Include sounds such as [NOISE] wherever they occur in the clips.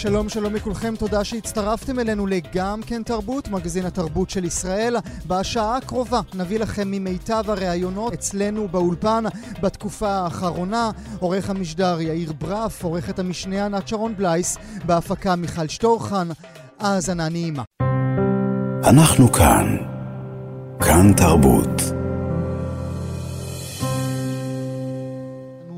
שלום שלום לכולכם, תודה שהצטרפתם אלינו לגם כן תרבות, מגזין התרבות של ישראל. בשעה הקרובה נביא לכם ממיטב הראיונות אצלנו באולפן בתקופה האחרונה. עורך המשדר יאיר ברף, עורכת המשנה ענת שרון בלייס, בהפקה מיכל שטורחן. האזנה נעימה. אנחנו כאן. כאן תרבות.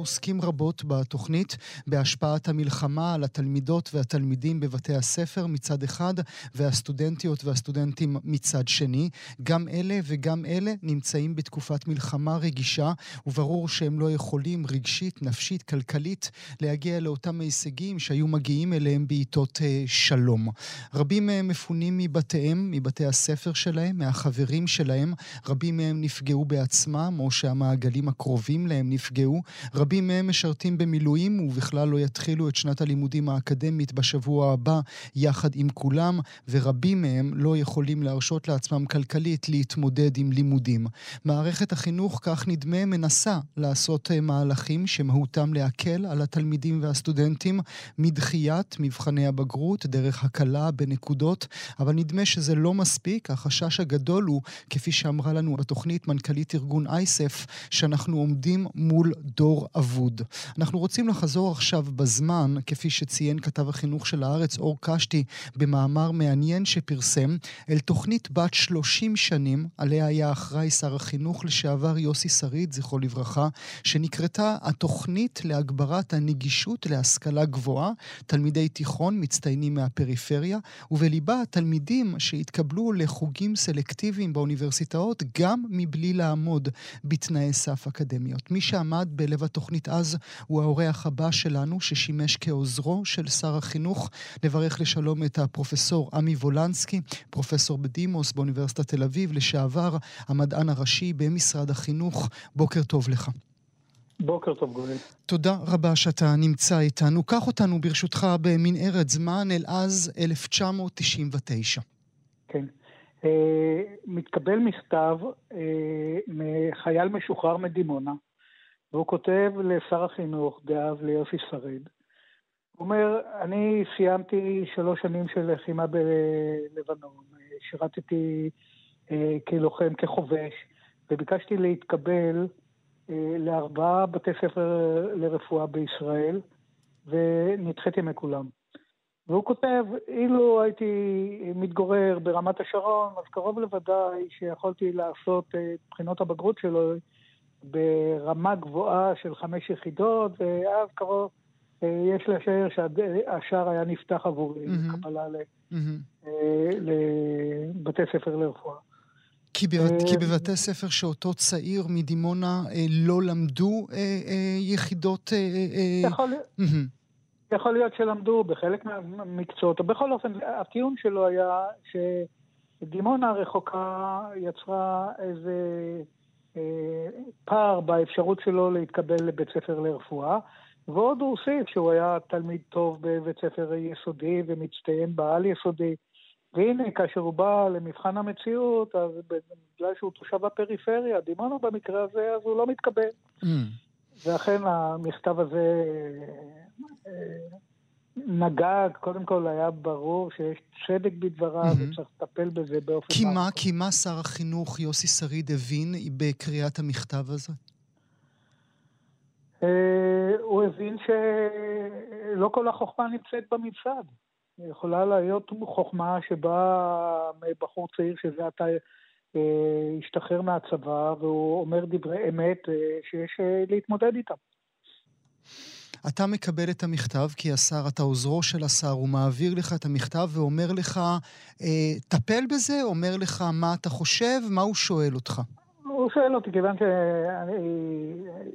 עוסקים רבות בתוכנית בהשפעת המלחמה על התלמידות והתלמידים בבתי הספר מצד אחד, והסטודנטיות והסטודנטים מצד שני. גם אלה וגם אלה נמצאים בתקופת מלחמה רגישה, וברור שהם לא יכולים רגשית, נפשית, כלכלית, להגיע לאותם הישגים שהיו מגיעים אליהם בעיתות אה, שלום. רבים מהם מפונים מבתיהם, מבתי הספר שלהם, מהחברים שלהם. רבים מהם נפגעו בעצמם, או שהמעגלים הקרובים להם נפגעו. רבים רבים מהם משרתים במילואים ובכלל לא יתחילו את שנת הלימודים האקדמית בשבוע הבא יחד עם כולם, ורבים מהם לא יכולים להרשות לעצמם כלכלית להתמודד עם לימודים. מערכת החינוך, כך נדמה, מנסה לעשות אה, מהלכים שמהותם להקל על התלמידים והסטודנטים מדחיית מבחני הבגרות דרך הקלה בנקודות, אבל נדמה שזה לא מספיק. החשש הגדול הוא, כפי שאמרה לנו בתוכנית מנכ"לית ארגון אייסף, שאנחנו עומדים מול דור אבוד. אנחנו רוצים לחזור עכשיו בזמן, כפי שציין כתב החינוך של הארץ אור קשתי במאמר מעניין שפרסם, אל תוכנית בת 30 שנים, עליה היה אחראי שר החינוך לשעבר יוסי שריד, זכרו לברכה, שנקראתה התוכנית להגברת הנגישות להשכלה גבוהה, תלמידי תיכון מצטיינים מהפריפריה, ובליבה תלמידים שהתקבלו לחוגים סלקטיביים באוניברסיטאות גם מבלי לעמוד בתנאי סף אקדמיות. מי שעמד בלב התוכנית התוכנית אז הוא האורח הבא שלנו, ששימש כעוזרו של שר החינוך. לברך לשלום את הפרופסור עמי וולנסקי, פרופסור בדימוס באוניברסיטת תל אביב, לשעבר המדען הראשי במשרד החינוך. בוקר טוב לך. בוקר טוב, גואל. תודה רבה שאתה נמצא איתנו. קח אותנו ברשותך במנהרת זמן אל אז 1999. כן. Uh, מתקבל מכתב uh, מחייל משוחרר מדימונה, והוא כותב לשר החינוך דאז, ליוסי שריד. הוא אומר, אני סיימתי שלוש שנים של לחימה בלבנון, שירתתי אה, כלוחם, כחובש, וביקשתי להתקבל אה, לארבעה בתי ספר לרפואה בישראל, ונדחיתי מכולם. והוא כותב, אילו הייתי מתגורר ברמת השרון, אז קרוב לוודאי שיכולתי לעשות את אה, בחינות הבגרות שלו ברמה גבוהה של חמש יחידות, ואז קרוב, אה, יש לשער שהשער היה נפתח עבורי לקבלה mm-hmm. לבתי ספר לרפואה. כי, בבת, כי בבתי ספר שאותו צעיר מדימונה אה, לא למדו אה, אה, יחידות... אה, אה, יכול, mm-hmm. יכול להיות שלמדו בחלק מהמקצועות, או בכל אופן, הטיעון שלו היה שדימונה הרחוקה יצרה איזה פער באפשרות שלו להתקבל לבית ספר לרפואה. ועוד הוא הוסיף שהוא היה תלמיד טוב בבית ספר יסודי ומצטיין בעל יסודי. והנה, כאשר הוא בא למבחן המציאות, אז בגלל שהוא תושב הפריפריה, דימונה במקרה הזה, אז הוא לא מתקבל. Mm. ואכן המכתב הזה נגע, קודם כל היה ברור שיש צדק בדבריו mm-hmm. וצריך לטפל בזה באופן... כי מה, כי מה שר החינוך יוסי שריד הבין בקריאת המכתב הזה? אה, הוא הבין שלא כל החוכמה נמצאת בממסד. יכולה להיות חוכמה שבאה מבחור צעיר שזה עתה אה, השתחרר מהצבא, והוא אומר דברי אמת אה, שיש להתמודד איתם. אתה מקבל את המכתב כי השר, אתה עוזרו של השר, הוא מעביר לך את המכתב ואומר לך, אה, טפל בזה, אומר לך מה אתה חושב, מה הוא שואל אותך? הוא שואל אותי, כיוון שאני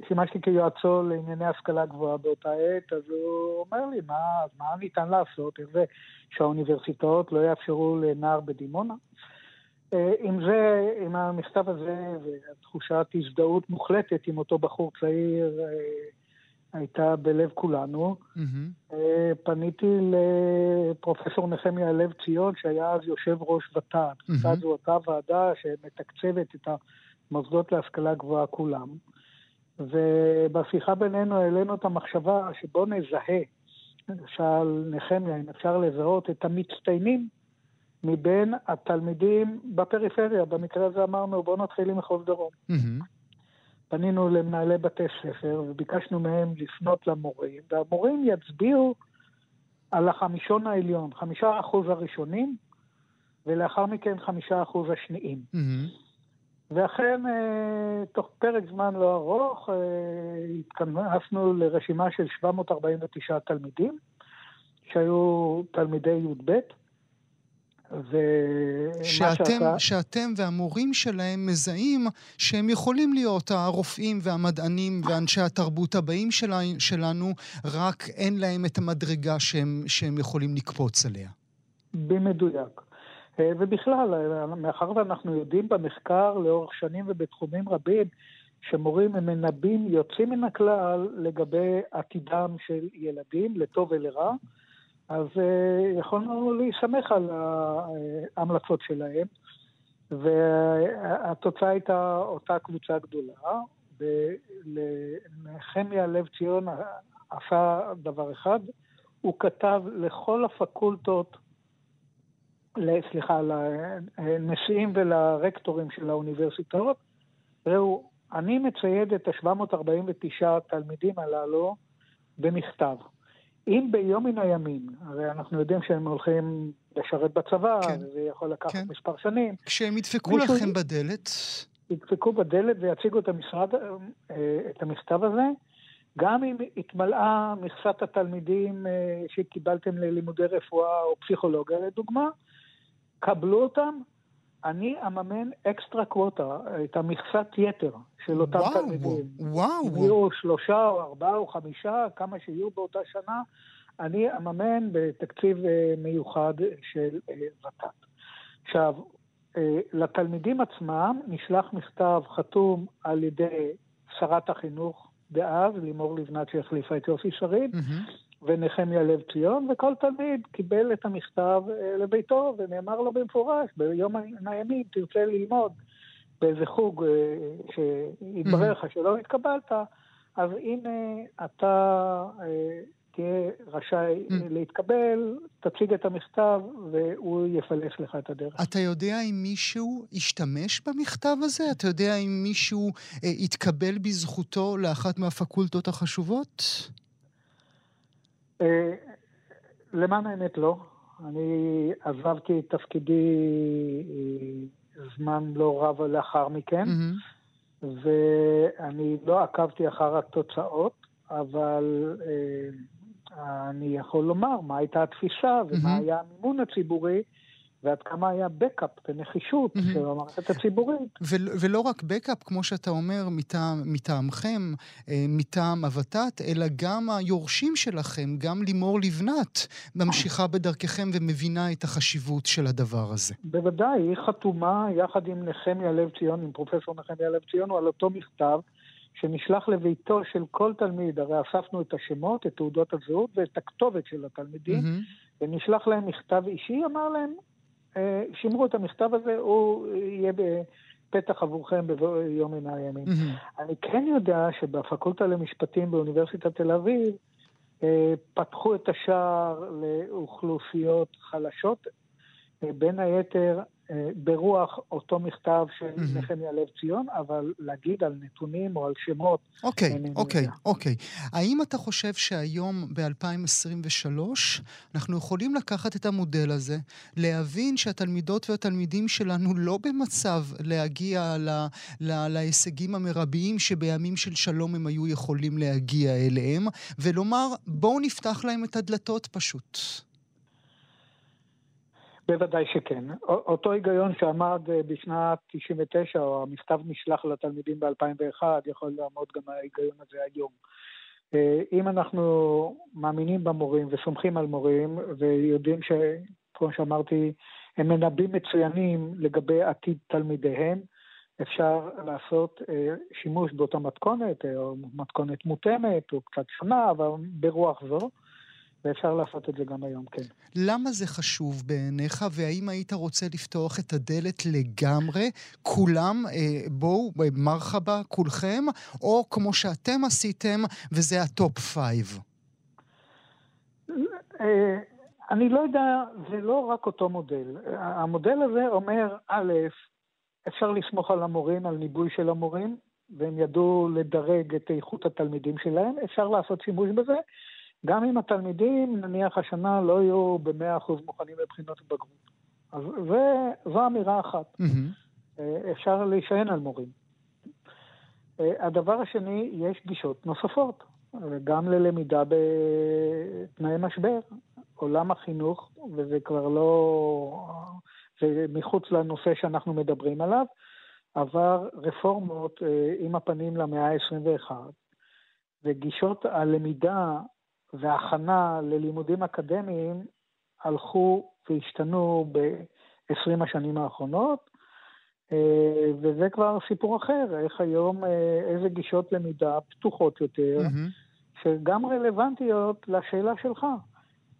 שימשתי כיועצו לענייני השכלה גבוהה באותה עת, אז הוא אומר לי, מה, מה ניתן לעשות? איך זה שהאוניברסיטאות לא יאפשרו לנער בדימונה? אה, עם זה, עם המכתב הזה ותחושת הזדהות מוחלטת עם אותו בחור צעיר אה, הייתה בלב כולנו. Mm-hmm. פניתי לפרופסור נחמיה לב ציון, שהיה אז יושב ראש ות"ת. Mm-hmm. ות"ת זו אותה ועדה שמתקצבת את המוסדות להשכלה גבוהה כולם. ובשיחה בינינו העלינו את המחשבה שבואו נזהה, למשל נחמיה, אם אפשר לזהות את המצטיינים מבין התלמידים בפריפריה. במקרה הזה אמרנו, בואו נתחיל עם מחוז דרום. Mm-hmm. פנינו למנהלי בתי ספר וביקשנו מהם לפנות למורים, והמורים יצביעו על החמישון העליון, חמישה אחוז הראשונים, ולאחר מכן חמישה אחוז השניים. Mm-hmm. ואכן, אה, תוך פרק זמן לא ארוך, אה, התכנסנו לרשימה של 749 תלמידים, שהיו תלמידי י"ב, שאתם, שעשה... שאתם והמורים שלהם מזהים שהם יכולים להיות הרופאים והמדענים ואנשי התרבות הבאים שלה, שלנו, רק אין להם את המדרגה שהם, שהם יכולים לקפוץ עליה. במדויק. אה, ובכלל, אה, מאחר ואנחנו יודעים במחקר לאורך שנים ובתחומים רבים, שמורים הם מנבאים יוצאים מן הכלל לגבי עתידם של ילדים, לטוב ולרע, אז uh, יכולנו להסתמך על ההמלצות שלהם, והתוצאה הייתה אותה קבוצה גדולה, ולנחמיה לב ציון עשה דבר אחד, הוא כתב לכל הפקולטות סליחה, לנשיאים ולרקטורים של האוניברסיטאות, ראו, אני מצייד את ה-749 תלמידים הללו במכתב. אם ביום מן הימים, הרי אנחנו יודעים שהם הולכים לשרת בצבא, כן. וזה יכול לקחת כן. מספר שנים. כשהם ידפקו לכם בדלת. ידפקו בדלת ויציגו את המשרד, אה, את המכתב הזה, גם אם התמלאה מכסת התלמידים אה, שקיבלתם ללימודי רפואה או פסיכולוגיה, לדוגמה, קבלו אותם, אני אממן אקסטרה קווטה, את המכסת יתר של אותם וואו, תלמידים. וואו. יהיו שלושה או ארבעה או חמישה, כמה שיהיו באותה שנה, אני אממן בתקציב אה, מיוחד של אה, ות"ת. עכשיו, אה, לתלמידים עצמם נשלח מכתב חתום על ידי שרת החינוך דאז, לימור לבנת שהחליפה את יוסי שריד, mm-hmm. ונחמיה לב ציון, וכל תלמיד קיבל את המכתב אה, לביתו, ונאמר לו במפורש, ביום הימים תרצה ללמוד באיזה חוג אה, שיתברר לך שלא התקבלת, אז הנה אתה אה, תהיה רשאי להתקבל, תציג את המכתב והוא יפלס לך את הדרך. אתה יודע אם מישהו השתמש במכתב הזה? אתה יודע אם מישהו התקבל בזכותו לאחת מהפקולטות החשובות? אה, למען האמת לא. אני עזבתי את תפקידי אה, זמן לא רב לאחר מכן, mm-hmm. ואני לא עקבתי אחר התוצאות, אבל אה, אני יכול לומר מה הייתה התפיסה ומה mm-hmm. היה המימון הציבורי. ועד כמה היה בקאפ ונחישות mm-hmm. של המערכת הציבורית. ו- ולא רק בקאפ, כמו שאתה אומר, מטעם, מטעמכם, אה, מטעם הוות"ת, אלא גם היורשים שלכם, גם לימור לבנת, ממשיכה בדרככם ומבינה את החשיבות של הדבר הזה. בוודאי, היא חתומה יחד עם נחמיה לב ציון, עם פרופסור נחמיה לב ציון, על אותו מכתב. שנשלח לביתו של כל תלמיד, הרי אספנו את השמות, את תעודות הזהות ואת הכתובת של התלמידים, mm-hmm. ונשלח להם מכתב אישי, אמר להם, שמרו את המכתב הזה, הוא יהיה בפתח עבורכם ביום מן הימים. Mm-hmm. אני כן יודע שבפקולטה למשפטים באוניברסיטת תל אביב, אה, פתחו את השער לאוכלוסיות חלשות, אה, בין היתר ברוח אותו מכתב של. נחמיה לב ציון, אבל להגיד על נתונים או על שמות... אוקיי, אוקיי, אוקיי. האם אתה חושב שהיום, ב-2023, אנחנו יכולים לקחת את המודל הזה, להבין שהתלמידות והתלמידים שלנו לא במצב להגיע ל- ל- להישגים המרביים שבימים של שלום הם היו יכולים להגיע אליהם, ולומר, בואו נפתח להם את הדלתות פשוט. בוודאי שכן. אותו היגיון שעמד אה, בשנת 99, או המכתב נשלח לתלמידים ב-2001, יכול לעמוד גם ההיגיון הזה היום. אה, אם אנחנו מאמינים במורים וסומכים על מורים, ויודעים ש... כמו שאמרתי, הם מנבאים מצוינים לגבי עתיד תלמידיהם. אפשר לעשות אה, שימוש באותה מתכונת, או מתכונת מותאמת, או קצת שונה, אבל ברוח זו. ואפשר לעשות את זה גם היום, כן. למה זה חשוב בעיניך, והאם היית רוצה לפתוח את הדלת לגמרי, כולם, אה, בואו, אה, מרחבה, כולכם, או כמו שאתם עשיתם, וזה ה top five? אה, אני לא יודע, זה לא רק אותו מודל. המודל הזה אומר, א', אפשר לסמוך על המורים, על ניבוי של המורים, והם ידעו לדרג את איכות התלמידים שלהם, אפשר לעשות שימוש בזה. גם אם התלמידים, נניח השנה, לא יהיו ב-100% מוכנים לבחינות בגרות. אז זה, זו אמירה אחת. Mm-hmm. אפשר להישען על מורים. אה, הדבר השני, יש גישות נוספות, גם ללמידה בתנאי משבר. עולם החינוך, וזה כבר לא... זה מחוץ לנושא שאנחנו מדברים עליו, עבר רפורמות אה, עם הפנים למאה ה-21, וגישות הלמידה וההכנה ללימודים אקדמיים הלכו והשתנו ב-20 השנים האחרונות, אה, וזה כבר סיפור אחר, איך היום, אה, איזה גישות למידה פתוחות יותר, mm-hmm. שגם רלוונטיות לשאלה שלך.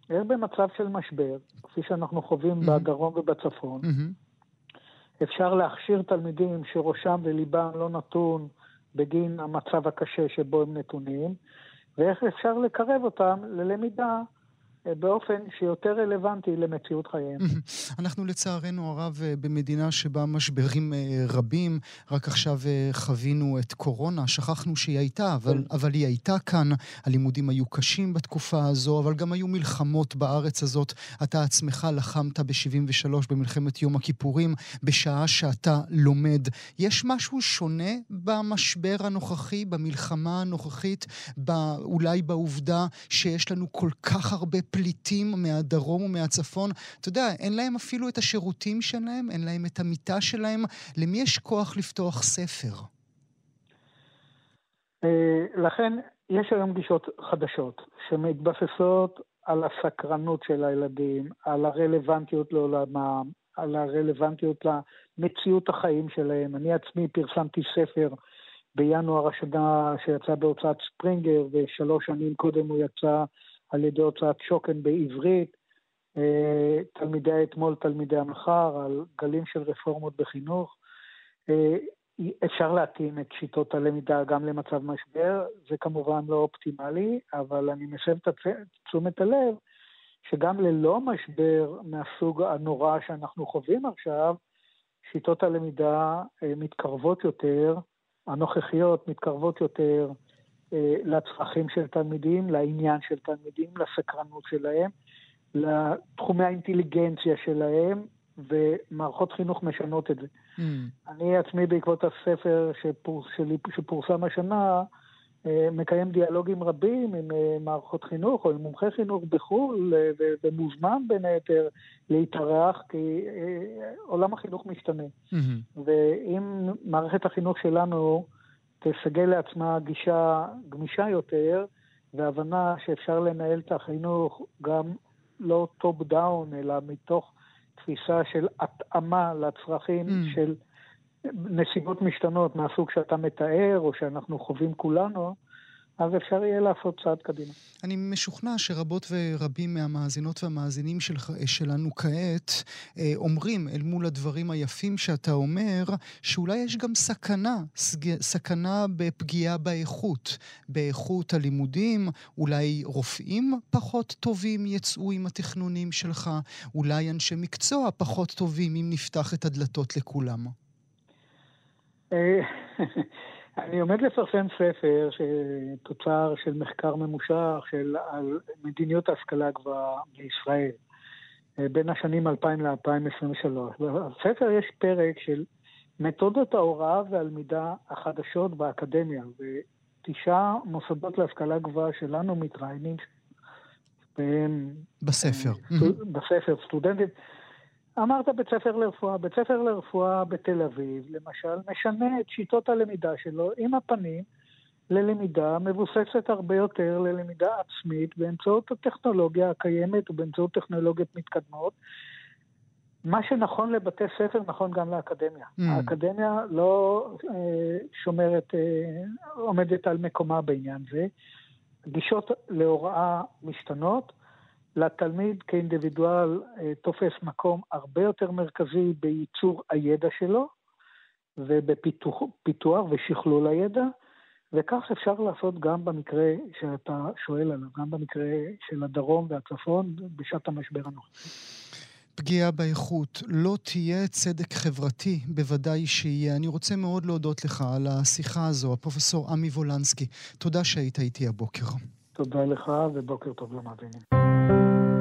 איך במצב של משבר, כפי שאנחנו חווים mm-hmm. בדרום ובצפון, mm-hmm. אפשר להכשיר תלמידים שראשם וליבם לא נתון בגין המצב הקשה שבו הם נתונים, ואיך אפשר לקרב אותם ללמידה באופן שיותר רלוונטי למציאות חייהם. אנחנו לצערנו הרב אה, במדינה שבה משברים אה, רבים, רק עכשיו אה, חווינו את קורונה, שכחנו שהיא הייתה, אבל, כן. אבל היא הייתה כאן. הלימודים היו קשים בתקופה הזו, אבל גם היו מלחמות בארץ הזאת. אתה עצמך לחמת ב-73 במלחמת יום הכיפורים, בשעה שאתה לומד. יש משהו שונה במשבר הנוכחי, במלחמה הנוכחית, אולי בעובדה שיש לנו כל כך הרבה פליטים מהדרום ומהצפון, אתה יודע, אין להם אפילו את השירותים שלהם, אין להם את המיטה שלהם. למי יש כוח לפתוח ספר? אה, לכן יש היום גישות חדשות שמתבססות על הסקרנות של הילדים, על הרלוונטיות לעולמם, על הרלוונטיות למציאות החיים שלהם. אני עצמי פרסמתי ספר בינואר השנה שיצא בהוצאת ספרינגר, ושלוש שנים קודם הוא יצא על ידי הוצאת שוקן בעברית, אה, תלמידי האתמול, תלמידי המחר, על גלים של רפורמות בחינוך. אה, אפשר להתאים את שיטות הלמידה גם למצב משבר, זה כמובן לא אופטימלי, אבל אני מסב את תשומת הלב שגם ללא משבר מהסוג הנורא שאנחנו חווים עכשיו, שיטות הלמידה אה, מתקרבות יותר, הנוכחיות מתקרבות יותר לצרכים של תלמידים, לעניין של תלמידים, לסקרנות שלהם, לתחומי האינטליגנציה שלהם, ומערכות חינוך משנות את זה. Mm. אני עצמי, בעקבות הספר שפור, שלי, שפורסם השנה, אה, מקיים דיאלוגים רבים עם אה, מערכות חינוך או עם מומחי חינוך בחו"ל, ומוזמן בין היתר להתארח, כי עולם החינוך משתנה. Mm-hmm. ואם מערכת החינוך שלנו תסגל לעצמה גישה גמישה יותר, והבנה שאפשר לנהל את החינוך גם לא top down, אלא מתוך תפיסה של התאמה לצרכים mm. של נסיבות משתנות מהסוג שאתה מתאר, או שאנחנו חווים כולנו, אז אפשר יהיה לעשות צעד קדימה. אני משוכנע שרבות ורבים מהמאזינות והמאזינים של, שלנו כעת אה, אומרים אל מול הדברים היפים שאתה אומר, שאולי יש גם סכנה, סכנה בפגיעה באיכות, באיכות הלימודים, אולי רופאים פחות טובים יצאו עם התכנונים שלך, אולי אנשי מקצוע פחות טובים אם נפתח את הדלתות לכולם. אה, אני עומד לפרסם ספר שתוצר של מחקר ממושך של, על מדיניות ההשכלה הגבוהה בישראל אה, בין השנים 2000 ל-2023. בספר יש פרק של מתודות ההוראה והלמידה החדשות באקדמיה, ותשעה מוסדות להשכלה גבוהה שלנו מתראיינים בהם... בספר. בספר, סטודנטים. אמרת בית ספר לרפואה. בית ספר לרפואה בתל אביב, למשל, משנה את שיטות הלמידה שלו עם הפנים ללמידה מבוססת הרבה יותר ללמידה עצמית באמצעות הטכנולוגיה הקיימת ובאמצעות טכנולוגיות מתקדמות. מה שנכון לבתי ספר נכון גם לאקדמיה. Mm. האקדמיה לא אה, שומרת, אה, עומדת על מקומה בעניין זה. גישות להוראה משתנות. לתלמיד כאינדיבידואל אה, תופס מקום הרבה יותר מרכזי בייצור הידע שלו ובפיתוח ושכלול הידע, וכך אפשר לעשות גם במקרה שאתה שואל עליו, גם במקרה של הדרום והצפון בשעת המשבר הנוכחי. פגיעה באיכות, לא תהיה צדק חברתי, בוודאי שיהיה. אני רוצה מאוד להודות לך על השיחה הזו, הפרופסור עמי וולנסקי. תודה שהיית איתי הבוקר. תודה לך ובוקר טוב למאזינים.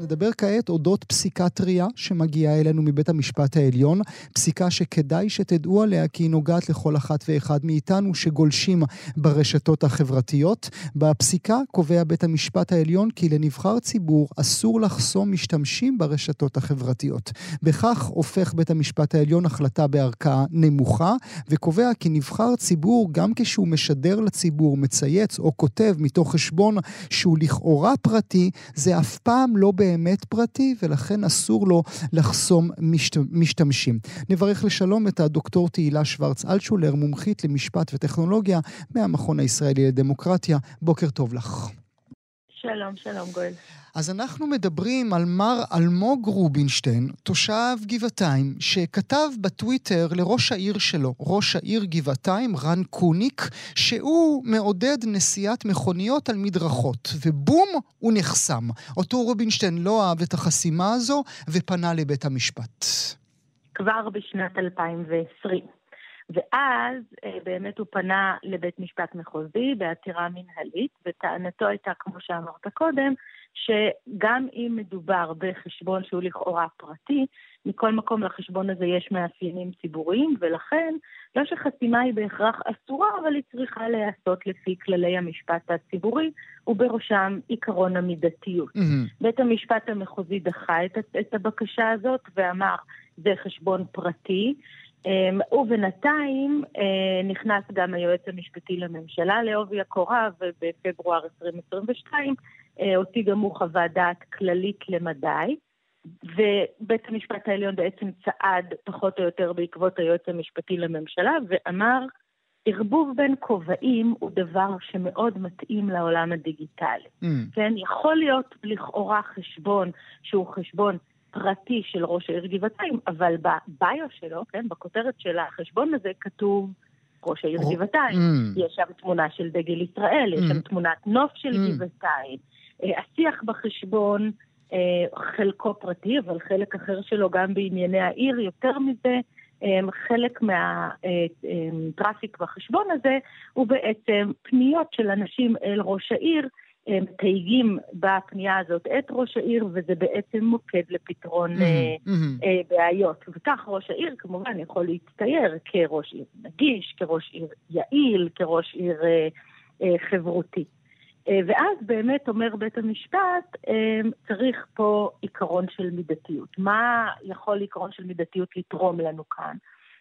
נדבר כעת אודות פסיקת ראייה שמגיעה אלינו מבית המשפט העליון, פסיקה שכדאי שתדעו עליה כי היא נוגעת לכל אחת ואחד מאיתנו שגולשים ברשתות החברתיות. בפסיקה קובע בית המשפט העליון כי לנבחר ציבור אסור לחסום משתמשים ברשתות החברתיות. בכך הופך בית המשפט העליון החלטה בערכאה נמוכה, וקובע כי נבחר ציבור, גם כשהוא משדר לציבור, מצייץ או כותב מתוך חשבון שהוא לכאורה פרטי, זה אף פעם לא באמת באמת פרטי, ולכן אסור לו לחסום משת... משתמשים. נברך לשלום את הדוקטור תהילה שוורץ אלטשולר, מומחית למשפט וטכנולוגיה מהמכון הישראלי לדמוקרטיה. בוקר טוב לך. שלום, שלום גואל. אז אנחנו מדברים על מר אלמוג רובינשטיין, תושב גבעתיים, שכתב בטוויטר לראש העיר שלו, ראש העיר גבעתיים, רן קוניק, שהוא מעודד נסיעת מכוניות על מדרכות, ובום, הוא נחסם. אותו רובינשטיין לא אהב את החסימה הזו ופנה לבית המשפט. כבר בשנת 2020. ואז אה, באמת הוא פנה לבית משפט מחוזי בעתירה מנהלית, וטענתו הייתה, כמו שאמרת קודם, שגם אם מדובר בחשבון שהוא לכאורה פרטי, מכל מקום לחשבון הזה יש מאפיינים ציבוריים, ולכן לא שחסימה היא בהכרח אסורה, אבל היא צריכה להיעשות לפי כללי המשפט הציבורי, ובראשם עיקרון המידתיות. Mm-hmm. בית המשפט המחוזי דחה את, את הבקשה הזאת ואמר, זה חשבון פרטי, ובינתיים אה, נכנס גם היועץ המשפטי לממשלה לעובי הקורה, ובפברואר 2022 אה, הוציא גם הוא חוות דעת כללית למדי. ובית המשפט העליון בעצם צעד פחות או יותר בעקבות היועץ המשפטי לממשלה ואמר, ערבוב בין כובעים הוא דבר שמאוד מתאים לעולם הדיגיטלי. Mm. כן, יכול להיות לכאורה חשבון שהוא חשבון פרטי של ראש העיר גבעתיים, אבל בביו שלו, כן, בכותרת של החשבון הזה כתוב ראש העיר גבעתיים. Mm. יש שם תמונה של דגל ישראל, יש שם mm. תמונת נוף של mm. גבעתיים. אה, השיח בחשבון, אה, חלקו פרטי, אבל חלק אחר שלו גם בענייני העיר. יותר מזה, אה, חלק מהטראפיק בחשבון הזה הוא בעצם פניות של אנשים אל ראש העיר מתייגים בפנייה הזאת את ראש העיר, וזה בעצם מוקד לפתרון mm-hmm. בעיות. וכך ראש העיר כמובן יכול להצטייר כראש עיר נגיש, כראש עיר יעיל, כראש עיר uh, חברותי. ואז באמת אומר בית המשפט, צריך פה עיקרון של מידתיות. מה יכול עיקרון של מידתיות לתרום לנו כאן?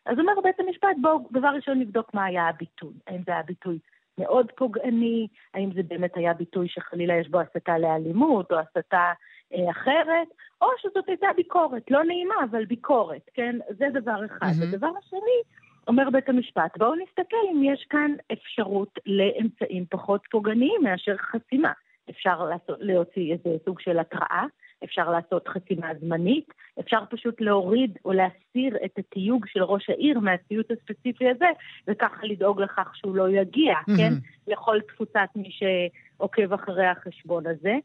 אז אומר בית המשפט, בואו דבר ראשון נבדוק מה היה הביטוי. האם זה היה ביטוי מאוד פוגעני, האם זה באמת היה ביטוי שחלילה יש בו הסתה לאלימות או הסתה אה, אחרת, או שזאת הייתה ביקורת, לא נעימה, אבל ביקורת, כן? זה דבר אחד. Mm-hmm. ודבר השני, אומר בית המשפט, בואו נסתכל אם יש כאן אפשרות לאמצעים פחות פוגעניים מאשר חסימה. אפשר לעשות, להוציא איזה סוג של התראה, אפשר לעשות חסימה זמנית, אפשר פשוט להוריד או להסיר את התיוג של ראש העיר מהציוט הספציפי הזה, וככה לדאוג לכך שהוא לא יגיע, mm-hmm. כן? לכל תפוצת מי שעוקב אחרי החשבון הזה.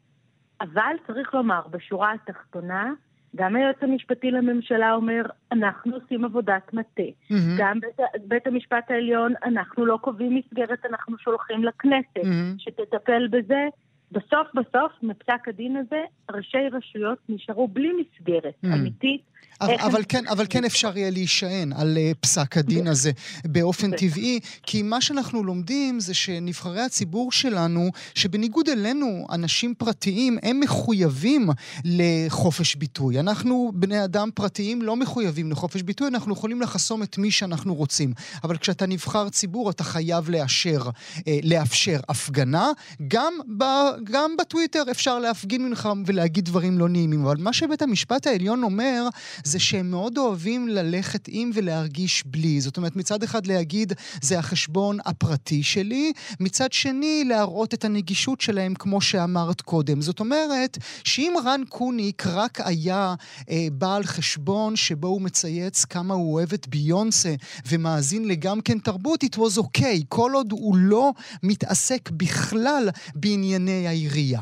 אבל צריך לומר, בשורה התחתונה, גם היועץ המשפטי לממשלה אומר, אנחנו עושים עבודת מטה. Mm-hmm. גם בית, בית המשפט העליון, אנחנו לא קובעים מסגרת, אנחנו שולחים לכנסת mm-hmm. שתטפל בזה. בסוף בסוף, מפסק הדין הזה, ראשי רשויות נשארו בלי מסגרת mm. אמיתית. אבל, אבל, כן, אבל כן אפשר יהיה להישען על uh, פסק הדין הזה באופן טבעי, כי מה שאנחנו לומדים זה שנבחרי הציבור שלנו, שבניגוד אלינו, אנשים פרטיים, הם מחויבים לחופש ביטוי. אנחנו, בני אדם פרטיים, לא מחויבים לחופש ביטוי, אנחנו יכולים לחסום את מי שאנחנו רוצים. אבל כשאתה נבחר ציבור, אתה חייב לאשר, uh, לאפשר הפגנה, גם ב... גם בטוויטר אפשר להפגין ממך ולהגיד דברים לא נעימים, אבל מה שבית המשפט העליון אומר, זה שהם מאוד אוהבים ללכת עם ולהרגיש בלי. זאת אומרת, מצד אחד להגיד, זה החשבון הפרטי שלי, מצד שני, להראות את הנגישות שלהם, כמו שאמרת קודם. זאת אומרת, שאם רן קוניק רק היה אה, בעל חשבון שבו הוא מצייץ כמה הוא אוהב את ביונסה ומאזין לגם כן תרבות, it was okay, כל עוד הוא לא מתעסק בכלל בענייני העירייה.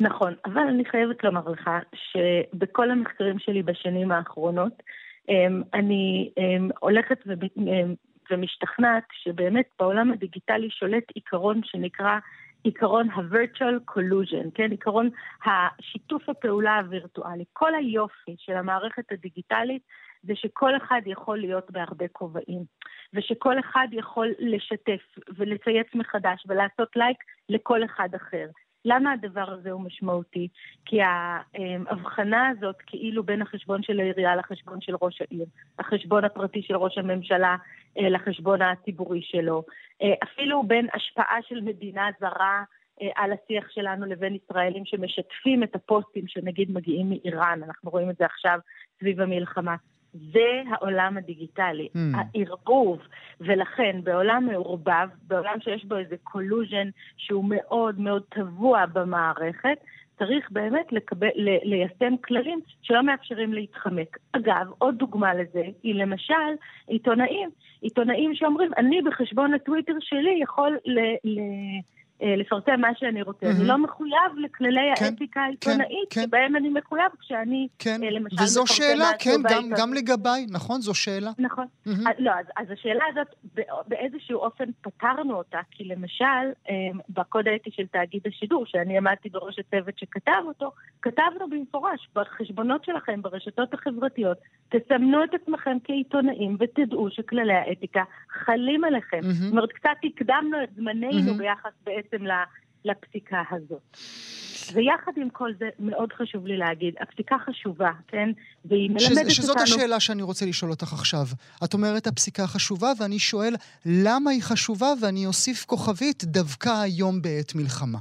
נכון, אבל אני חייבת לומר לך שבכל המחקרים שלי בשנים האחרונות, אמ, אני אמ, הולכת אמ, ומשתכנעת שבאמת בעולם הדיגיטלי שולט עיקרון שנקרא עיקרון ה-virtual collusion, כן? עיקרון השיתוף הפעולה הווירטואלי. כל היופי של המערכת הדיגיטלית זה שכל אחד יכול להיות בהרבה כובעים, ושכל אחד יכול לשתף ולצייץ מחדש ולעשות לייק לכל אחד אחר. למה הדבר הזה הוא משמעותי? כי ההבחנה הזאת כאילו בין החשבון של העירייה לחשבון של ראש העיר, החשבון הפרטי של ראש הממשלה אה, לחשבון הציבורי שלו, אה, אפילו בין השפעה של מדינה זרה אה, על השיח שלנו לבין ישראלים שמשתפים את הפוסטים שנגיד מגיעים מאיראן, אנחנו רואים את זה עכשיו סביב המלחמה. זה העולם הדיגיטלי, mm. הערבוב. ולכן בעולם מעורבב, בעולם שיש בו איזה collusion שהוא מאוד מאוד טבוע במערכת, צריך באמת לקבל, ליישם כללים שלא מאפשרים להתחמק. אגב, עוד דוגמה לזה היא למשל עיתונאים. עיתונאים שאומרים, אני בחשבון הטוויטר שלי יכול ל... ל לפרסם מה שאני רוצה. Mm-hmm. אני לא מחויב לכללי כן, האתיקה כן, העיתונאית, כן, שבהם אני מחויב כשאני, כן. אה, למשל, וזו שאלה, כן, גם, גם לגביי, נכון? זו שאלה. נכון. Mm-hmm. לא, אז, אז השאלה הזאת, באיזשהו אופן פתרנו אותה, כי למשל, אה, בקוד האתי של תאגיד השידור, שאני עמדתי בראש הצוות שכתב אותו, כתבנו במפורש, בחשבונות שלכם, ברשתות החברתיות, תסמנו את עצמכם כעיתונאים ותדעו שכללי האתיקה חלים עליכם. Mm-hmm. זאת אומרת, קצת הקדמנו את זמננו mm-hmm. ביחס בעצם לפסיקה הזאת. ויחד עם כל זה, מאוד חשוב לי להגיד, הפסיקה חשובה, כן? והיא מלמדת אותנו... שזאת השאלה שאני רוצה לשאול אותך עכשיו. את אומרת הפסיקה חשובה, ואני שואל למה היא חשובה, ואני אוסיף כוכבית דווקא היום בעת מלחמה.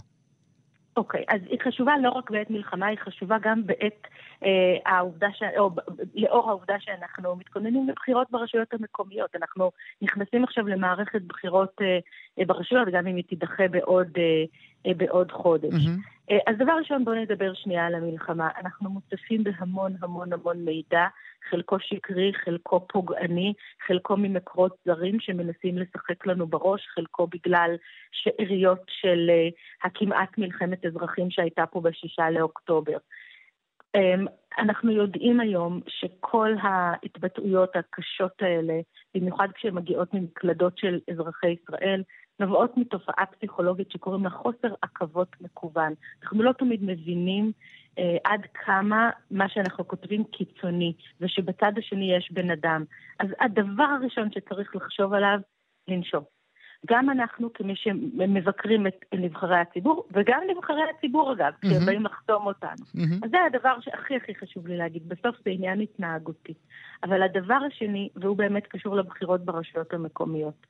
אוקיי, okay, אז היא חשובה לא רק בעת מלחמה, היא חשובה גם בעת העובדה, ש... או לאור העובדה שאנחנו מתכוננים לבחירות ברשויות המקומיות. אנחנו נכנסים עכשיו למערכת בחירות אה, אה, ברשויות, גם אם היא תידחה בעוד, אה, אה, בעוד חודש. Mm-hmm. אה, אז דבר ראשון, בואו נדבר שנייה על המלחמה. אנחנו מוצפים בהמון המון המון מידע, חלקו שקרי, חלקו פוגעני, חלקו ממקורות זרים שמנסים לשחק לנו בראש, חלקו בגלל שאריות של אה, הכמעט מלחמת אזרחים שהייתה פה בשישה לאוקטובר. אמ, אנחנו יודעים היום שכל ההתבטאויות הקשות האלה, במיוחד כשהן מגיעות ממקלדות של אזרחי ישראל, נובעות מתופעה פסיכולוגית שקוראים לה חוסר עכבות מקוון. אנחנו לא תמיד מבינים אה, עד כמה מה שאנחנו כותבים קיצוני, ושבצד השני יש בן אדם. אז הדבר הראשון שצריך לחשוב עליו, לנשום. גם אנחנו כמי שמבקרים את נבחרי הציבור, וגם נבחרי הציבור אגב, mm-hmm. כשהם באים לחתום אותנו. Mm-hmm. אז זה הדבר שהכי הכי חשוב לי להגיד, בסוף זה עניין התנהגותי. אבל הדבר השני, והוא באמת קשור לבחירות ברשויות המקומיות,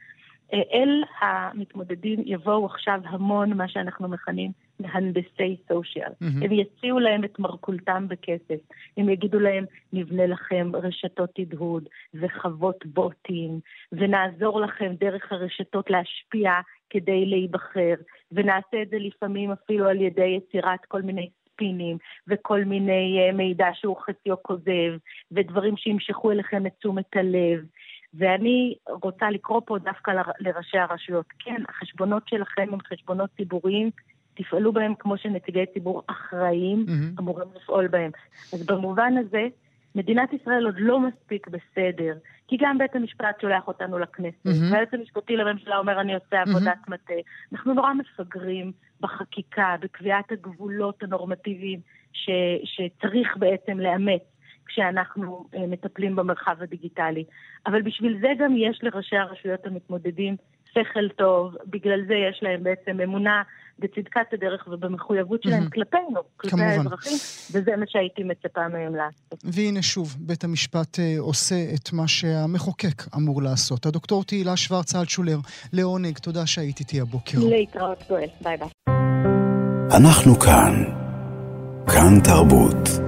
אל המתמודדים יבואו עכשיו המון מה שאנחנו מכנים מהנדסי סושיאל. Mm-hmm. הם יציעו להם את מרכולתם בכסף. הם יגידו להם, נבנה לכם רשתות הדהוד וחוות בוטים, ונעזור לכם דרך הרשתות להשפיע כדי להיבחר, ונעשה את זה לפעמים אפילו על ידי יצירת כל מיני ספינים וכל מיני uh, מידע שהוא חציו כוזב, ודברים שימשכו אליכם את תשומת הלב. ואני רוצה לקרוא פה דווקא לראשי הרשויות. כן, החשבונות שלכם הם חשבונות ציבוריים, תפעלו בהם כמו שנציגי ציבור אחראיים mm-hmm. אמורים לפעול בהם. אז במובן הזה, מדינת ישראל עוד לא מספיק בסדר, כי גם בית המשפט שולח אותנו לכנסת, mm-hmm. והיועץ המשפטי לממשלה אומר, אני עושה עבודת mm-hmm. מטה. אנחנו נורא מפגרים בחקיקה, בקביעת הגבולות הנורמטיביים ש, שצריך בעצם לאמץ כשאנחנו אה, מטפלים במרחב הדיגיטלי. אבל בשביל זה גם יש לראשי הרשויות המתמודדים שכל טוב, בגלל זה יש להם בעצם אמונה בצדקת הדרך ובמחויבות שלהם mm-hmm. כלפינו, כלפי כמובן. האזרחים, וזה מה שהייתי מצפה מהם לעשות. והנה שוב, בית המשפט אה, עושה את מה שהמחוקק אמור לעשות. הדוקטור תהילה שוורץ אלטשולר, לעונג, תודה שהיית איתי הבוקר. להתראות גואל, ביי ביי. אנחנו כאן. כאן תרבות.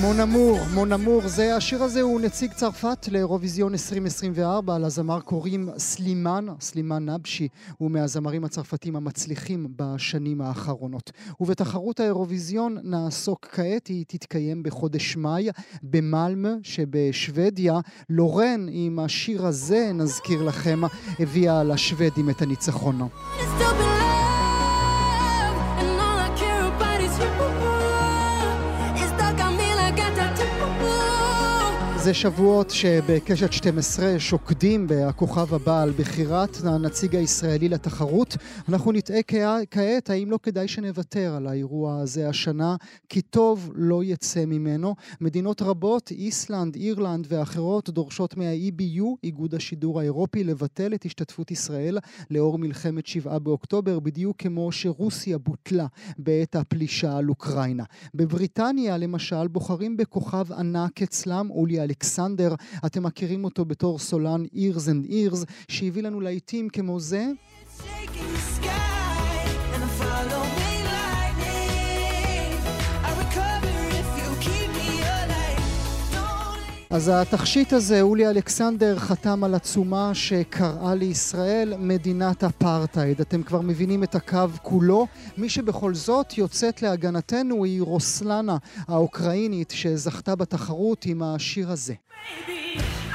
מונמור, מונמור, זה, השיר הזה הוא נציג צרפת לאירוויזיון 2024, לזמר קוראים סלימן, סלימן נבשי, הוא מהזמרים הצרפתים המצליחים בשנים האחרונות. ובתחרות האירוויזיון נעסוק כעת, היא תתקיים בחודש מאי במלמה שבשוודיה. לורן עם השיר הזה, נזכיר לכם, הביאה לשוודים את הניצחון. זה שבועות שבקשת 12 שוקדים בכוכב הבא על בחירת הנציג הישראלי לתחרות. אנחנו נטעה כעת האם לא כדאי שנוותר על האירוע הזה השנה, כי טוב לא יצא ממנו. מדינות רבות, איסלנד, אירלנד ואחרות, דורשות מה-EBU, איגוד השידור האירופי, לבטל את השתתפות ישראל לאור מלחמת 7 באוקטובר, בדיוק כמו שרוסיה בוטלה בעת הפלישה על אוקראינה. בבריטניה, למשל, בוחרים בכוכב ענק אצלם, אולי אלכסנדר, אתם מכירים אותו בתור סולן Ears and Ears, שהביא לנו להיטים כמו זה. אז התכשיט הזה, אולי אלכסנדר חתם על עצומה שקראה לישראל מדינת אפרטהייד. אתם כבר מבינים את הקו כולו. מי שבכל זאת יוצאת להגנתנו היא רוסלנה האוקראינית שזכתה בתחרות עם השיר הזה. Baby.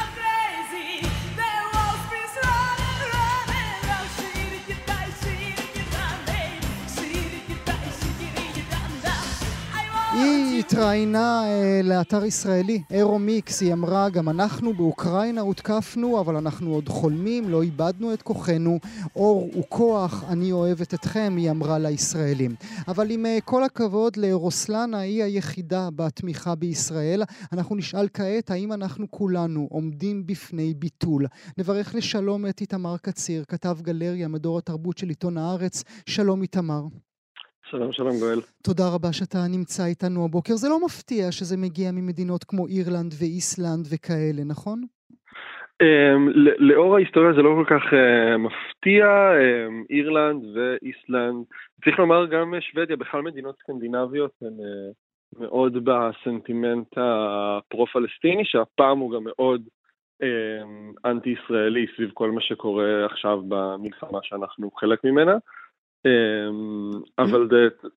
היא התראיינה אה, לאתר ישראלי, אירו-מיקס, היא אמרה, גם אנחנו באוקראינה הותקפנו, אבל אנחנו עוד חולמים, לא איבדנו את כוחנו, אור הוא כוח, אני אוהבת אתכם, היא אמרה לישראלים. אבל עם אה, כל הכבוד לרוסלנה, היא היחידה בתמיכה בישראל, אנחנו נשאל כעת האם אנחנו כולנו עומדים בפני ביטול. נברך לשלום את איתמר קציר, כתב גלריה, מדור התרבות של עיתון הארץ. שלום איתמר. שלום, שלום גואל. תודה רבה שאתה נמצא איתנו הבוקר. זה לא מפתיע שזה מגיע ממדינות כמו אירלנד ואיסלנד וכאלה, נכון? Um, לאור ההיסטוריה זה לא כל כך uh, מפתיע, um, אירלנד ואיסלנד, צריך לומר גם שוודיה, בכלל מדינות סקנדינביות הן uh, מאוד בסנטימנט הפרו-פלסטיני, שהפעם הוא גם מאוד um, אנטי-ישראלי סביב כל מה שקורה עכשיו במלחמה שאנחנו חלק ממנה. אמ, אבל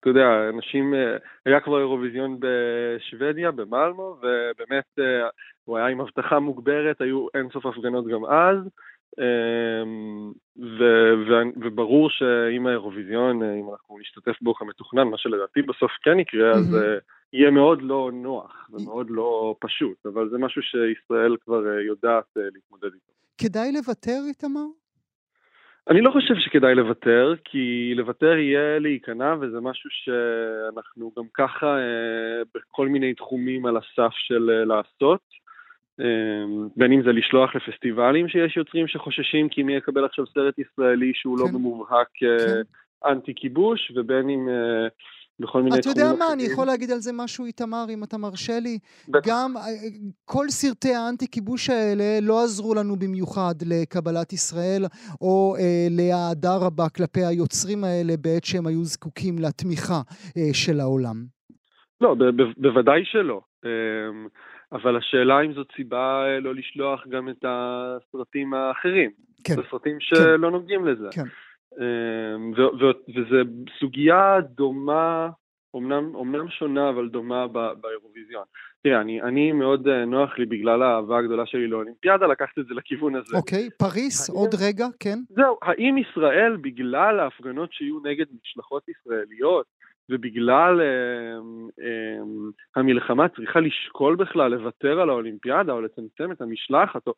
אתה יודע, אנשים, אה, היה כבר אירוויזיון בשוודיה, במלמו, ובאמת אה, הוא היה עם הבטחה מוגברת, היו אינסוף הפגנות גם אז, אמ, וברור שאם האירוויזיון, אה, אם אנחנו נשתתף בו כמתוכנן, מה שלדעתי בסוף כן יקרה, אז יהיה מאוד לא נוח ומאוד לא פשוט, אבל זה משהו שישראל כבר יודעת להתמודד איתו. כדאי לוותר, איתמר? אני לא חושב שכדאי לוותר, כי לוותר יהיה להיכנע, וזה משהו שאנחנו גם ככה אה, בכל מיני תחומים על הסף של אה, לעשות. אה, בין אם זה לשלוח לפסטיבלים שיש יוצרים שחוששים כי מי יקבל עכשיו סרט ישראלי שהוא לא כן. לא במובהק כן. אנטי כיבוש, ובין אם בכל מיני תחומים אתה יודע מה, אני יכול להגיד על זה משהו, איתמר, אם אתה מרשה לי. בטח. גם אה, כל סרטי האנטי-כיבוש האלה לא עזרו לנו במיוחד לקבלת ישראל, או אה, להעדה רבה כלפי היוצרים האלה בעת שהם היו זקוקים לתמיכה אה, של העולם. לא, ב- ב- בוודאי שלא. אה, אבל השאלה אם זאת סיבה אה, לא לשלוח גם את הסרטים האחרים. כן. זה סרטים כן. שלא כן. נוגעים לזה. כן. אמ, וזו סוגיה דומה, אומנם, אומנם שונה אבל דומה באירוויזיון. תראה, אני, אני מאוד אה, נוח לי בגלל האהבה הגדולה שלי לאולימפיאדה לקחת את זה לכיוון הזה. אוקיי, okay, פריס, האם, עוד רגע, כן. זהו, האם ישראל, בגלל ההפגנות שיהיו נגד משלחות ישראליות, ובגלל אה, אה, המלחמה צריכה לשקול בכלל לוותר על האולימפיאדה או לצמצם את המשלחת, או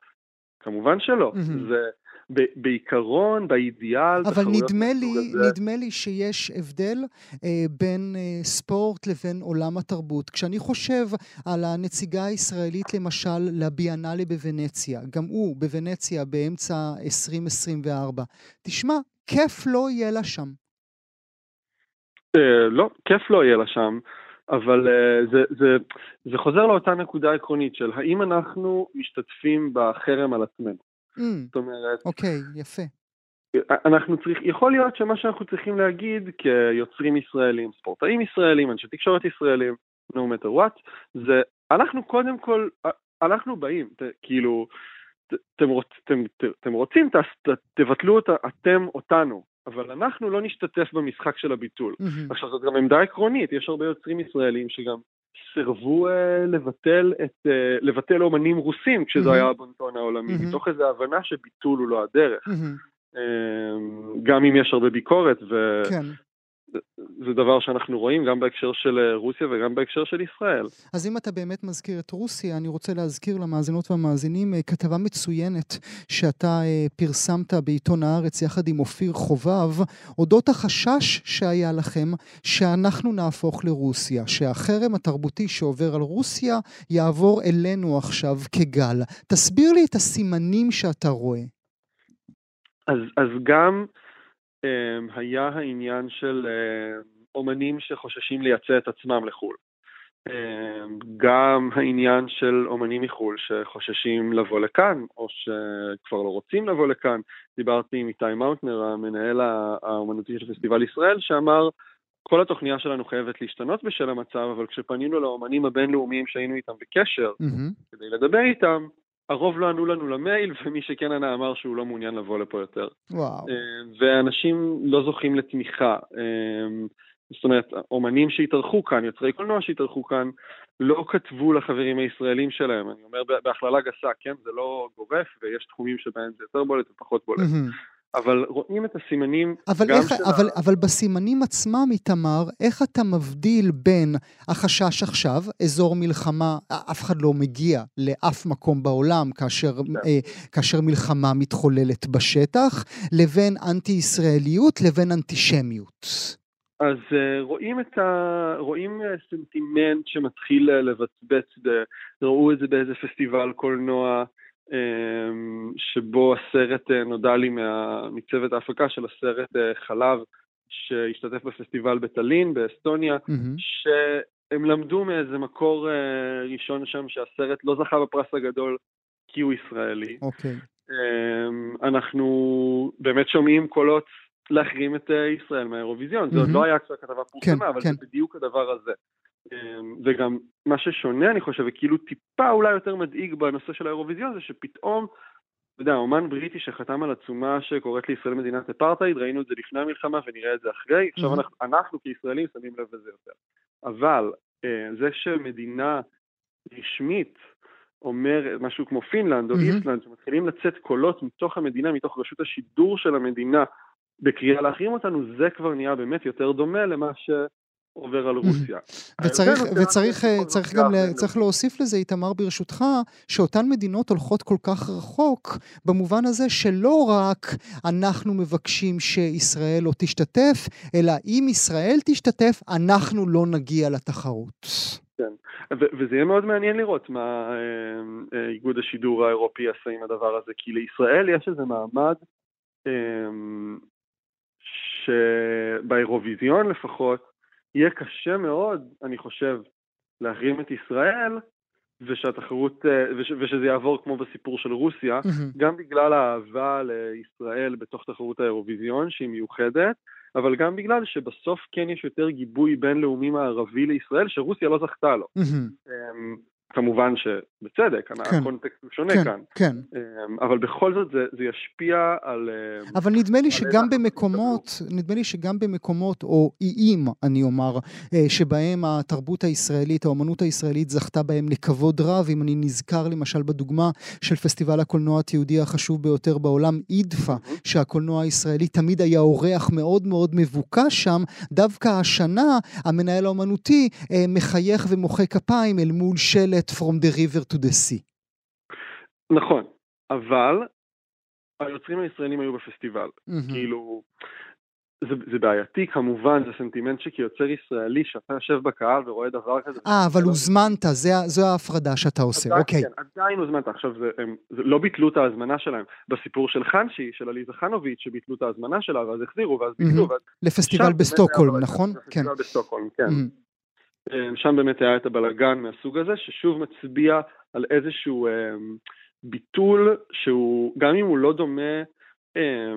כמובן שלא. מהמם. זה ב- בעיקרון, באידיאל, אבל נדמה לי, הזה- נדמה לי שיש הבדל אה, בין אה, ספורט לבין עולם התרבות. כשאני חושב על הנציגה הישראלית למשל לביאנלה בוונציה, גם הוא בוונציה באמצע 2024, תשמע, כיף לא יהיה לה שם. אה, לא, כיף לא יהיה לה שם, אבל אה, זה, זה, זה חוזר לאותה נקודה עקרונית של האם אנחנו משתתפים בחרם על עצמנו. Mm, זאת אומרת, אוקיי, יפה. אנחנו צריך, יכול להיות שמה שאנחנו צריכים להגיד כיוצרים ישראלים, ספורטאים ישראלים, אנשי תקשורת ישראלים, no matter what, זה אנחנו קודם כל, אנחנו באים, ת, כאילו, ת, אתם, רוצ, אתם, ת, אתם רוצים, ת, ת, תבטלו אותה, אתם אותנו, אבל אנחנו לא נשתתף במשחק של הביטול. מהמם. עכשיו זאת גם עמדה עקרונית, יש הרבה יוצרים ישראלים שגם סירבו אה, לבטל, את, אה, לבטל אומנים רוסים כשזה מהמם. היה הבונטון העולמי, מהמם. מתוך איזו הבנה שביטול הוא לא הדרך. מהמם. אה, גם אם יש הרבה ביקורת, וזה כן. דבר שאנחנו רואים גם בהקשר של אה, רוסיה וגם בהקשר של ישראל. אז אם אתה באמת מזכיר את רוסיה, אני רוצה להזכיר למאזינות והמאזינים אה, כתבה מצוינת שאתה אה, פרסמת בעיתון הארץ יחד עם אופיר חובב, אודות החשש שהיה לכם שאנחנו נהפוך לרוסיה, שהחרם התרבותי שעובר על רוסיה יעבור אלינו עכשיו כגל. תסביר לי את הסימנים שאתה רואה. אז, אז גם היה העניין של אה, אומנים שחוששים לייצא את עצמם לחו"ל. אה, גם העניין של אומנים מחו"ל שחוששים לבוא לכאן, או שכבר לא רוצים לבוא לכאן. דיברתי עם איתי מאוטנר, המנהל הא- האומנותי של פסטיבל ישראל, שאמר, כל התוכניה שלנו חייבת להשתנות בשל המצב, אבל כשפנינו לאומנים הבינלאומיים שהיינו איתם בקשר, מהמם. כדי לדבר איתם, הרוב לא ענו לנו למייל, [LAUGHS] ומי שכן ענה אמר שהוא לא מעוניין לבוא לפה יותר. וואו. אה, ואנשים לא זוכים לתמיכה. אה, זאת אומרת, אומנים שהתארחו כאן, יוצרי קולנוע שהתארחו כאן, לא כתבו לחברים הישראלים שלהם. אני אומר בהכללה גסה, כן? זה לא גורף, ויש תחומים שבהם זה יותר בולט ופחות בולט. מהמם. אבל רואים את הסימנים אבל, גם איך, של ה- אבל, אבל בסימנים עצמם, איתמר, איך אתה מבדיל בין החשש עכשיו, אזור מלחמה, אף אחד לא מגיע לאף מקום בעולם כאשר, אה, כאשר מלחמה מתחוללת בשטח, לבין אנטי-ישראליות לבין אנטישמיות. אז uh, רואים את ה... רואים uh, סנטימנט שמתחיל uh, לבצבץ, ב... ראו את זה באיזה פסטיבל קולנוע, שבו הסרט uh, נודע לי מה... מצוות ההפקה של הסרט uh, חלב, שהשתתף בפסטיבל בטלין, באסטוניה, מהמם. שהם למדו מאיזה מקור uh, ראשון שם שהסרט לא זכה בפרס הגדול כי הוא ישראלי. אוקיי. אמ, אנחנו באמת שומעים קולות להחרים את אה, ישראל מהאירוויזיון. זה עוד. לא היה כשהכתבה פורסמה, אבל כן. זה בדיוק הדבר הזה. אמ, וגם מה ששונה, אני חושב, וכאילו טיפה אולי יותר מדאיג בנושא של האירוויזיון, זה שפתאום, אתה יודע, אומן בריטי שחתם על עצומה שקוראת לישראל מדינת אפרטהייד, ראינו את זה לפני המלחמה ונראה את זה אחרי, עכשיו מהמם. אנחנו, אנחנו כישראלים שמים לב לזה יותר. אבל אה, זה שמדינה רשמית אומר משהו כמו פינלנד או מהמם. איסלנד, שמתחילים לצאת קולות מתוך המדינה, מתוך רשות השידור של המדינה, בקריאה להחרים אותנו, זה כבר נהיה באמת יותר דומה למה שעובר על רוסיה. וצריך, וצריך, אה, צריך גם, לה-. צריך להוסיף לזה, איתמר, ברשותך, שאותן מדינות הולכות כל כך רחוק, במובן הזה שלא רק אנחנו מבקשים שישראל לא תשתתף, אלא אם ישראל תשתתף, אנחנו לא נגיע לתחרות. ו- וזה יהיה מאוד מעניין לראות מה אה, אה, איגוד השידור האירופי יעשה עם הדבר הזה, כי לישראל יש איזה מעמד אה, שבאירוויזיון לפחות יהיה קשה מאוד, אני חושב, להחרים את ישראל ושהתחרות, אה, וש- ושזה יעבור כמו בסיפור של רוסיה, מהמם. גם בגלל האהבה לישראל בתוך תחרות האירוויזיון שהיא מיוחדת, אבל גם בגלל שבסוף כן יש יותר גיבוי בינלאומי מערבי לישראל שרוסיה לא זכתה לו. אמ, כמובן שבצדק, כן. הקונטקסט הוא שונה כן, כאן, כן. אמ, אבל בכל זאת זה, זה ישפיע על... אמ, אבל נדמה לי שגם במקומות, נדמה לי שגם במקומות, או איים, אני אומר, אה, שבהם התרבות הישראלית, האומנות הישראלית זכתה בהם לכבוד רב, אם אני נזכר למשל בדוגמה של פסטיבל הקולנוע התיעודי החשוב ביותר בעולם, אידפה, שהקולנוע הישראלי תמיד היה אורח מאוד מאוד מבוקש שם, דווקא השנה המנהל האומנותי אה, מחייך ומוחא כפיים אל מול שלט From the river to the sea. נכון, אבל היוצרים הישראלים היו בפסטיבל. מהמם. כאילו, זה, זה בעייתי כמובן, זה סנטימנט שכיוצר ישראלי, שאתה יושב בקהל ורואה דבר כזה. אה, אבל לא- הוזמנת, זה זו ההפרדה שאתה עושה, עדיין- אוקיי. כן, עדיין הוזמנת. עכשיו, זה, הם זה לא ביטלו את ההזמנה שלהם. בסיפור של חנשי, של עליזה חנוביץ', שביטלו את ההזמנה שלה, ואז החזירו, ואז ביטלו, מהמם. ואז... לפסטיבל בסטוקהולם. נכון? כן. לפסטיבל בסטוקהולם, כן. מהמם. אה, שם באמת היה את הבלגן מהסוג הזה, ששוב מצביע על איזשהו אה, ביטול שהוא, גם אם הוא לא דומה אה,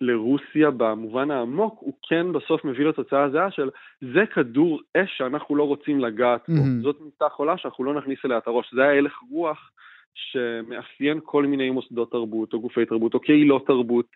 לרוסיה במובן העמוק, הוא כן בסוף מביא לתוצאה הזהה של זה כדור אש שאנחנו לא רוצים לגעת בו. מהמם. זאת מיטה חולה שאנחנו לא נכניס אליה את הראש. זה היה הלך רוח שמאפיין כל מיני מוסדות תרבות או גופי תרבות או קהילות תרבות.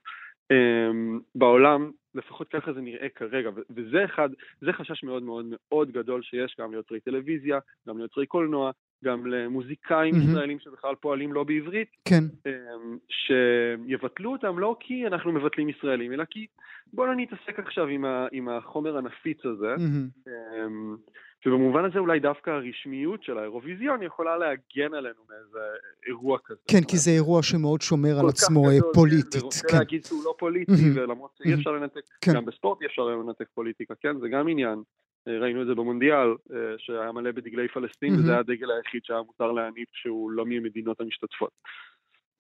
Um, בעולם, לפחות ככה זה נראה כרגע, וזה אחד, זה חשש מאוד מאוד מאוד גדול שיש גם ליוצרי טלוויזיה, גם ליוצרי קולנוע, גם למוזיקאים מהמם. ישראלים שבכלל פועלים לא בעברית, כן. um, שיבטלו אותם לא כי אנחנו מבטלים ישראלים, אלא כי בואו לא נתעסק עכשיו עם, ה- עם החומר הנפיץ הזה. מהמם. ובמובן הזה אולי דווקא הרשמיות של האירוויזיון יכולה להגן עלינו מאיזה אירוע כזה. כן, כי זה אירוע שמאוד שומר על עצמו גדול, פוליטית. ורוצה כן. להגיד שהוא לא פוליטי, מהמם. ולמרות שאי. אפשר לנתק, כן. גם בספורט אי אפשר לנתק פוליטיקה, כן? זה גם עניין. אה, ראינו את זה במונדיאל, אה, שהיה מלא בדגלי פלסטין, מהמם. וזה היה הדגל היחיד שהיה מותר להניף שהוא לא מהמדינות המשתתפות.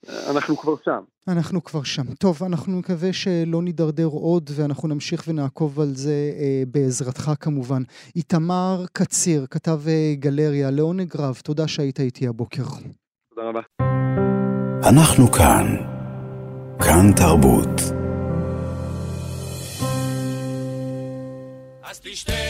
אנחנו כבר שם. אנחנו כבר שם. טוב, אנחנו נקווה שלא נידרדר עוד, ואנחנו נמשיך ונעקוב על זה אה, בעזרתך כמובן. איתמר קציר, כתב אה, גלריה, לעונג רב, תודה שהיית איתי הבוקר. תודה רבה. אנחנו כאן. כאן תרבות. אז תשתה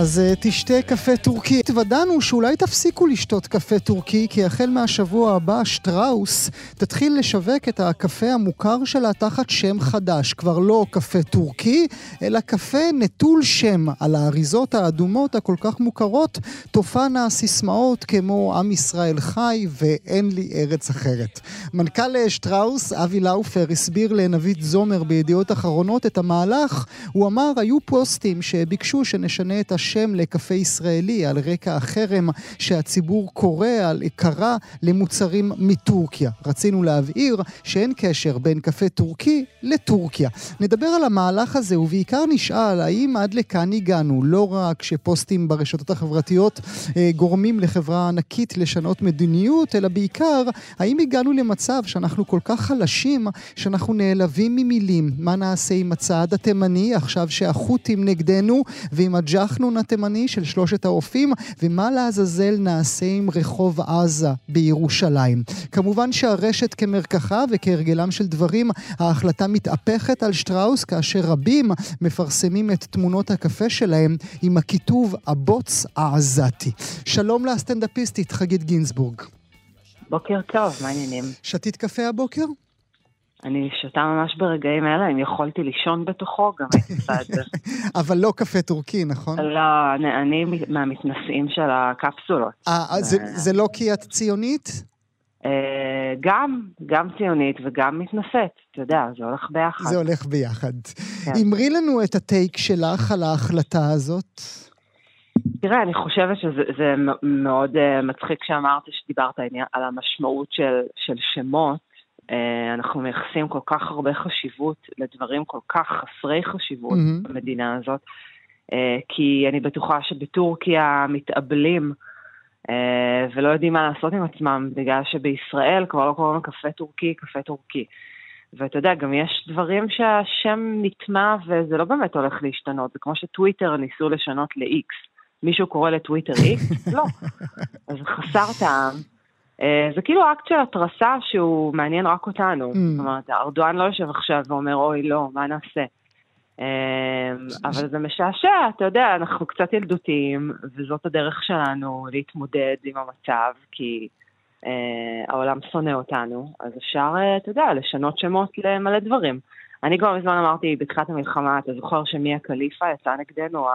אז אה, תשתה קפה טורקי. התוודענו שאולי תפסיקו לשתות קפה טורקי, כי החל מהשבוע הבא שטראוס תתחיל לשווק את הקפה המוכר שלה תחת שם חדש. כבר לא קפה טורקי, אלא קפה נטול שם. על האריזות האדומות הכל כך מוכרות תופענה סיסמאות כמו עם ישראל חי ואין לי ארץ אחרת. מנכ"ל אה, שטראוס, אבי לאופר, הסביר לנבית זומר בידיעות אחרונות את המהלך. הוא אמר, היו פוסטים שביקשו שנשנה את השם לקפה ישראלי על רקע החרם שהציבור קורא על קרא למוצרים מטורקיה. רצינו להבהיר שאין קשר בין קפה טורקי לטורקיה. נדבר על המהלך הזה ובעיקר נשאל האם עד לכאן הגענו, לא רק שפוסטים ברשתות החברתיות אה, גורמים לחברה ענקית לשנות מדיניות, אלא בעיקר האם הגענו למצב שאנחנו כל כך חלשים שאנחנו נעלבים ממילים. מה נעשה עם הצעד התימני עכשיו שהחות'ים נגדנו ועם הג'חנון התימני של שלושת האופים ומה לעזאזל נעשה עם רחוב עזה בירושלים. כמובן שהרשת כמרקחה וכהרגלם של דברים ההחלטה מתהפכת על שטראוס כאשר רבים מפרסמים את תמונות הקפה שלהם עם הכיתוב הבוץ העזתי. שלום לסטנדאפיסטית חגית גינזבורג. בוקר טוב, מה העניינים? שתית קפה הבוקר? אני שותה ממש ברגעים אלה, אם יכולתי לישון בתוכו, גם הייתי [LAUGHS] עושה את זה. אבל לא קפה טורקי, נכון? לא, אני, אני מהמתנשאים של הקפסולות. אה, אז זה, זה לא כי את ציונית? אה, גם, גם ציונית וגם מתנשאת, אתה יודע, זה הולך ביחד. זה הולך ביחד. כן. אמרי לנו את הטייק שלך על ההחלטה הזאת. תראה, אני חושבת שזה מאוד uh, מצחיק שאמרת שדיברת על המשמעות של, של שמות. Uh, אנחנו מייחסים כל כך הרבה חשיבות לדברים כל כך חסרי חשיבות מהמם. במדינה הזאת, uh, כי אני בטוחה שבטורקיה מתאבלים uh, ולא יודעים מה לעשות עם עצמם, בגלל שבישראל כבר לא קוראים לקפה טורקי, קפה טורקי. ואתה יודע, גם יש דברים שהשם נטמע וזה לא באמת הולך להשתנות, זה כמו שטוויטר ניסו לשנות ל-X. מישהו קורא לטוויטר X? [LAUGHS] לא. אז חסר טעם. אה, זה כאילו אקט של התרסה שהוא מעניין רק אותנו. Mm. זאת אומרת, ארדואן לא יושב עכשיו ואומר, אוי, לא, מה נעשה? אה, אבל זה משעשע, אתה יודע, אנחנו קצת ילדותיים, וזאת הדרך שלנו להתמודד עם המצב, כי אה, העולם שונא אותנו, אז אפשר, אה, אתה יודע, לשנות שמות למלא דברים. אני כבר מזמן אמרתי, בתחילת המלחמה, אתה זוכר שמיה קליפה יצאה נגדנו,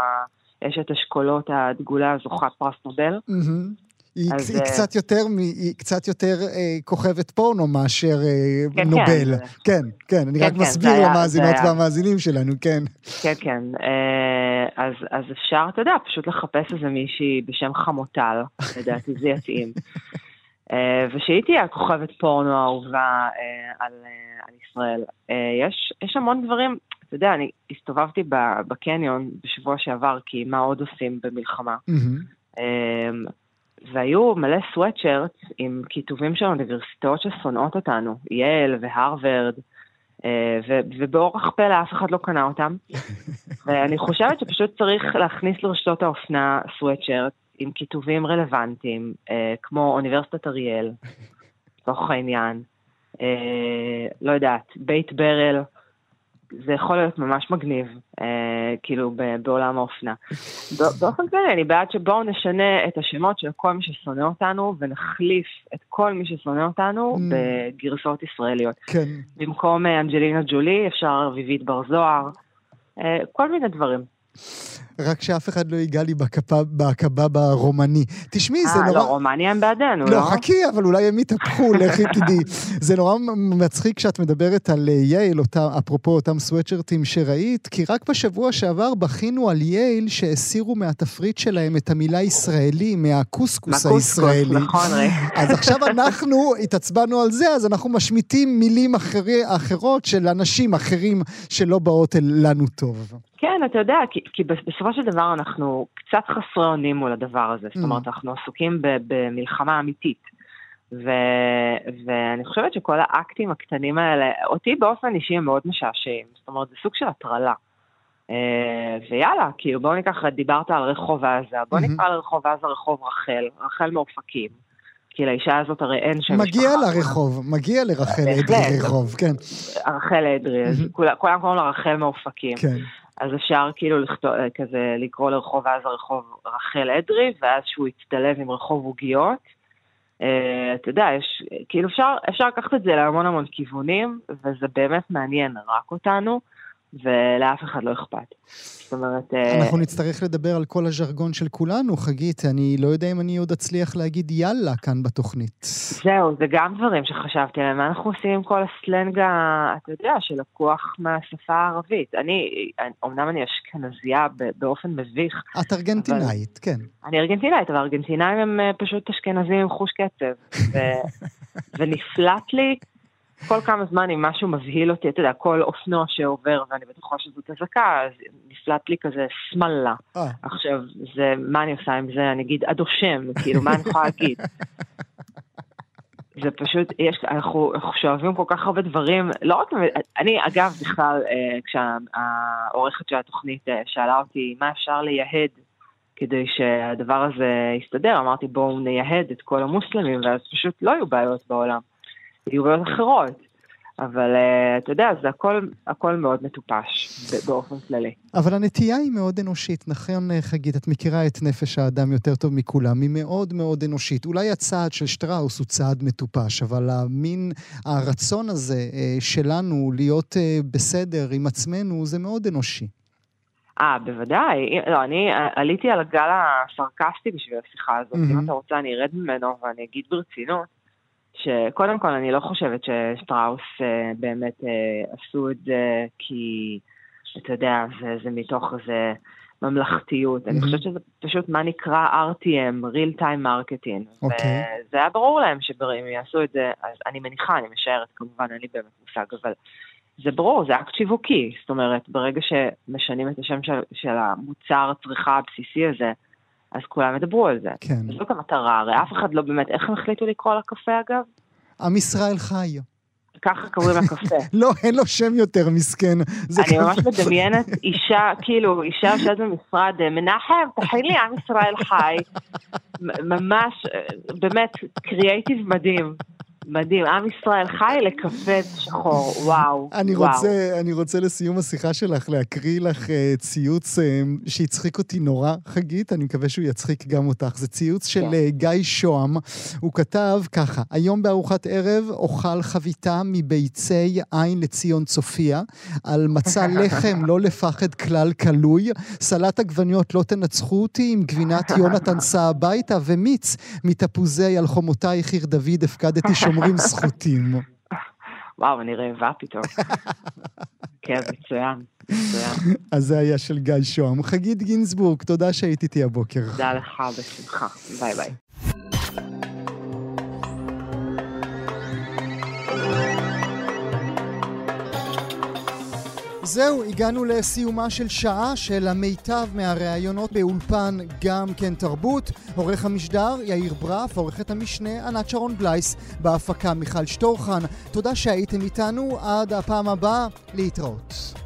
אשת אשכולות הדגולה זוכת פרס נובל? מהמם. היא, אז, היא אה, קצת יותר, היא קצת יותר אה, כוכבת פורנו מאשר אה, כן, נובל. כן. כן, כן, אני כן, רק כן, מסביר למאזינות. והמאזינים שלנו, כן. כן, כן. אה, אז, אז אפשר, אתה יודע, פשוט לחפש איזה מישהי בשם חמוטל, לדעתי זה יתאים. [LAUGHS] אה, ושהיא תהיה הכוכבת פורנו האהובה אה, על, אה, על ישראל. אה, יש, יש המון דברים, אתה יודע, אני הסתובבתי בקניון בשבוע שעבר, כי מה עוד עושים במלחמה? מהמם. והיו מלא סוואטשרט עם כיתובים של אוניברסיטאות ששונאות אותנו, יייל והרווארד, אה, ו- ובאורח פלא אף אחד לא קנה אותם. [LAUGHS] ואני חושבת שפשוט צריך להכניס לרשתות האופנה סוואטשרט עם כיתובים רלוונטיים, אה, כמו אוניברסיטת אריאל, לצורך העניין, אה, לא יודעת, בית ברל, זה יכול להיות ממש מגניב, אה, כאילו ב- בעולם האופנה. באופן כללי, אני בעד שבואו נשנה את השמות של כל מי ששונא אותנו, ונחליף את כל מי ששונא אותנו Mm. בגרסאות ישראליות. כן. במקום אה, אנג'לינה ג'ולי, אפשר רביבית בר זוהר, אה, כל מיני דברים. רק שאף אחד לא ייגע לי בקבב הרומני. תשמעי, זה אה, נורא... לא, רומניה הם בעדנו, לא, לא? חכי, אבל אולי הם יתהפכו, [LAUGHS] לכי תדעי. זה נורא מצחיק כשאת מדברת על אה, יייל, אותה, אפרופו אותם סוואטשרטים שראית, כי רק בשבוע שעבר בכינו על יייל שהסירו מהתפריט שלהם את המילה ישראלי, מהקוסקוס הישראלי. נכון. אז עכשיו [LAUGHS] אנחנו התעצבנו על זה, אז אנחנו משמיטים מילים אחרי, אחרות של אנשים אחרים שלא באות לנו טוב. כן, אתה יודע, כי, כי בסופו של דבר אנחנו קצת חסרי אונים מול הדבר הזה. זאת אומרת, אנחנו עסוקים במלחמה אמיתית. ו, ואני חושבת שכל האקטים הקטנים האלה, אותי באופן אישי הם מאוד משעשעים. זאת אומרת, זה סוג של הטרלה. אה, ויאללה, כאילו בואו ניקח, דיברת על רחוב עזה, בואו מהמם. נקרא לרחוב עזה רחוב רחל, רחל מאופקים. כי לאישה הזאת הרי אין שם מגיע משפחה. לרחוב, מגיע לרחל. אדרי רחוב, כן, רחל אדרי. כולם כולם קוראים לה רחל מאופקים. כן. אז אפשר כאילו לכתוב, כזה לקרוא לרחוב עזה רחוב רחל אדרי, ואז שהוא יצטלב עם רחוב עוגיות. אה, אתה יודע, יש, כאילו אפשר, אפשר לקחת את זה להמון המון כיוונים, וזה באמת מעניין רק אותנו, ולאף אחד לא אכפת. זאת אומרת, אה, אנחנו נצטרך לדבר על כל הז'רגון של כולנו, חגית. אני לא יודע אם אני עוד אצליח להגיד יאללה כאן בתוכנית. זהו, זה גם דברים שחשבתי עליהם. מה אנחנו עושים עם כל הסלנג, אתה יודע, שלקוח מהשפה הערבית? אני, אמנם אני אשכנזייה באופן מביך, את ארגנטינאית, כן. אני ארגנטינאית, אבל ארגנטינאים הם אה, פשוט אשכנזים עם חוש קצב. ו... [LAUGHS] ונפלט לי כל כמה זמן אם משהו מבהיל אותי, אתה יודע, כל אופנוע שעובר ואני בטוחה שזאת אזעקה, אז נפלט לי כזה שמאללה. אה, עכשיו, זה, מה אני עושה עם זה? אני אגיד הדושם, כאילו, מה אני יכולה להגיד? זה פשוט, יש, אנחנו, אנחנו שואבים כל כך הרבה דברים, לא רק, אני אגב בכלל, אה, כשהעורכת של התוכנית אה, שאלה אותי מה אפשר לייהד כדי שהדבר הזה יסתדר, אמרתי בואו נייהד את כל המוסלמים, ואז פשוט לא יהיו בעיות בעולם, בעיות אחרות. אבל אה, אתה יודע, זה הכל, הכל מאוד מטופש באופן כללי. אבל הנטייה היא מאוד אנושית, נכון, אה, חגית? את מכירה את נפש האדם יותר טוב מכולם, היא מאוד מאוד אנושית. אולי הצעד של שטראוס הוא צעד מטופש, אבל המין, הרצון הזה אה, שלנו להיות אה, בסדר עם עצמנו, זה מאוד אנושי. אה, בוודאי. לא, אני עליתי על הגל הסרקסטי בשביל השיחה הזאת. מהמם. אם אתה רוצה, אני ארד ממנו ואני אגיד ברצינות, שקודם כל, אני לא חושבת ששטראוס אה, באמת אה, עשו את זה כי, אתה יודע, זה, זה מתוך איזה ממלכתיות. אני מהמם. חושבת שזה פשוט מה נקרא RTM, real time marketing. אוקיי. וזה היה ברור להם שאם יעשו את זה, אז אני מניחה, אני משערת, כמובן, אין לי באמת מושג, אבל זה ברור, זה אקט שיווקי. זאת אומרת, ברגע שמשנים את השם של, של המוצר הצריכה הבסיסי הזה, אז כולם ידברו על זה. כן. זאת המטרה, הרי אף אחד לא באמת, איך הם החליטו לקרוא לקפה אגב? עם ישראל חי. ככה קוראים לקפה. [LAUGHS] לא, אין לו שם יותר מסכן. אני ממש [LAUGHS] מדמיינת אישה, כאילו, אישה יושבת במשרד, מנחם, תכין לי עם ישראל חי. ממש, אה, באמת, קריאייטיב מדהים. מדהים, עם ישראל חי לקפה שחור, וואו, אני וואו. רוצה, אני רוצה לסיום השיחה שלך להקריא לך אה, ציוץ אה, שהצחיק אותי נורא, חגית, אני מקווה שהוא יצחיק גם אותך. זה ציוץ של כן. אה, גיא שוהם. הוא כתב ככה, היום בארוחת ערב אוכל חביתה מביצי עין לציון צופיה, על מצע [LAUGHS] לחם לא לפחד כלל כלוי, סלט עגבניות לא תנצחו אותי, עם גבינת יונתן [LAUGHS] סע הביתה, ומיץ מתפוזי על חומותייך עיר דוד הפקדתי [LAUGHS] שומרים זכותים. וואו, אני רעבה פתאום. כן, מצוין, מצוין. אז זה היה של גיא שוהם. חגית גינזבורג, תודה שהיית איתי הבוקר. תודה לך, בשמחה. ביי ביי. זהו, הגענו לסיומה של שעה של המיטב מהראיונות באולפן גם כן תרבות. עורך המשדר יאיר ברף, עורכת המשנה ענת שרון בלייס, בהפקה מיכל שטורחן. תודה שהייתם איתנו, עד הפעם הבאה, להתראות.